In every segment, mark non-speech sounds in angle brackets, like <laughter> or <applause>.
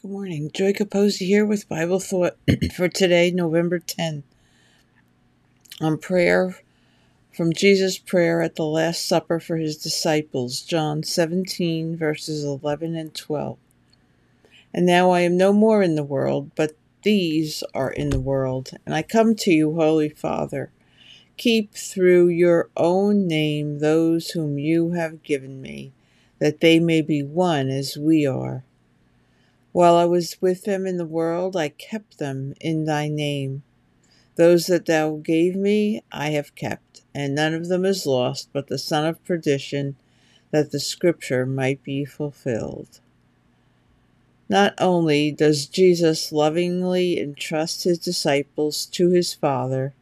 Good morning. Joy Capozzi here with Bible Thought <clears throat> for today, November 10. On prayer from Jesus' prayer at the Last Supper for his disciples, John 17, verses 11 and 12. And now I am no more in the world, but these are in the world. And I come to you, Holy Father. Keep through your own name those whom you have given me, that they may be one as we are. While I was with them in the world, I kept them in thy name. Those that thou gave me, I have kept, and none of them is lost, but the son of perdition, that the scripture might be fulfilled. Not only does Jesus lovingly entrust his disciples to his Father,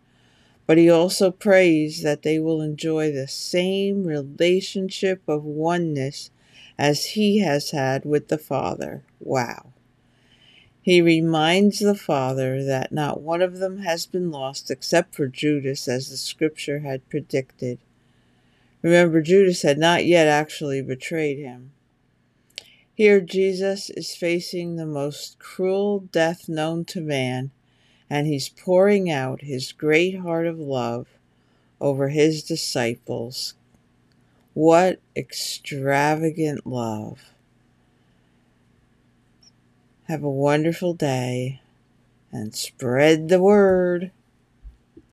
but he also prays that they will enjoy the same relationship of oneness as he has had with the Father. Wow. He reminds the Father that not one of them has been lost except for Judas, as the scripture had predicted. Remember, Judas had not yet actually betrayed him. Here, Jesus is facing the most cruel death known to man, and he's pouring out his great heart of love over his disciples, what extravagant love! Have a wonderful day and spread the word.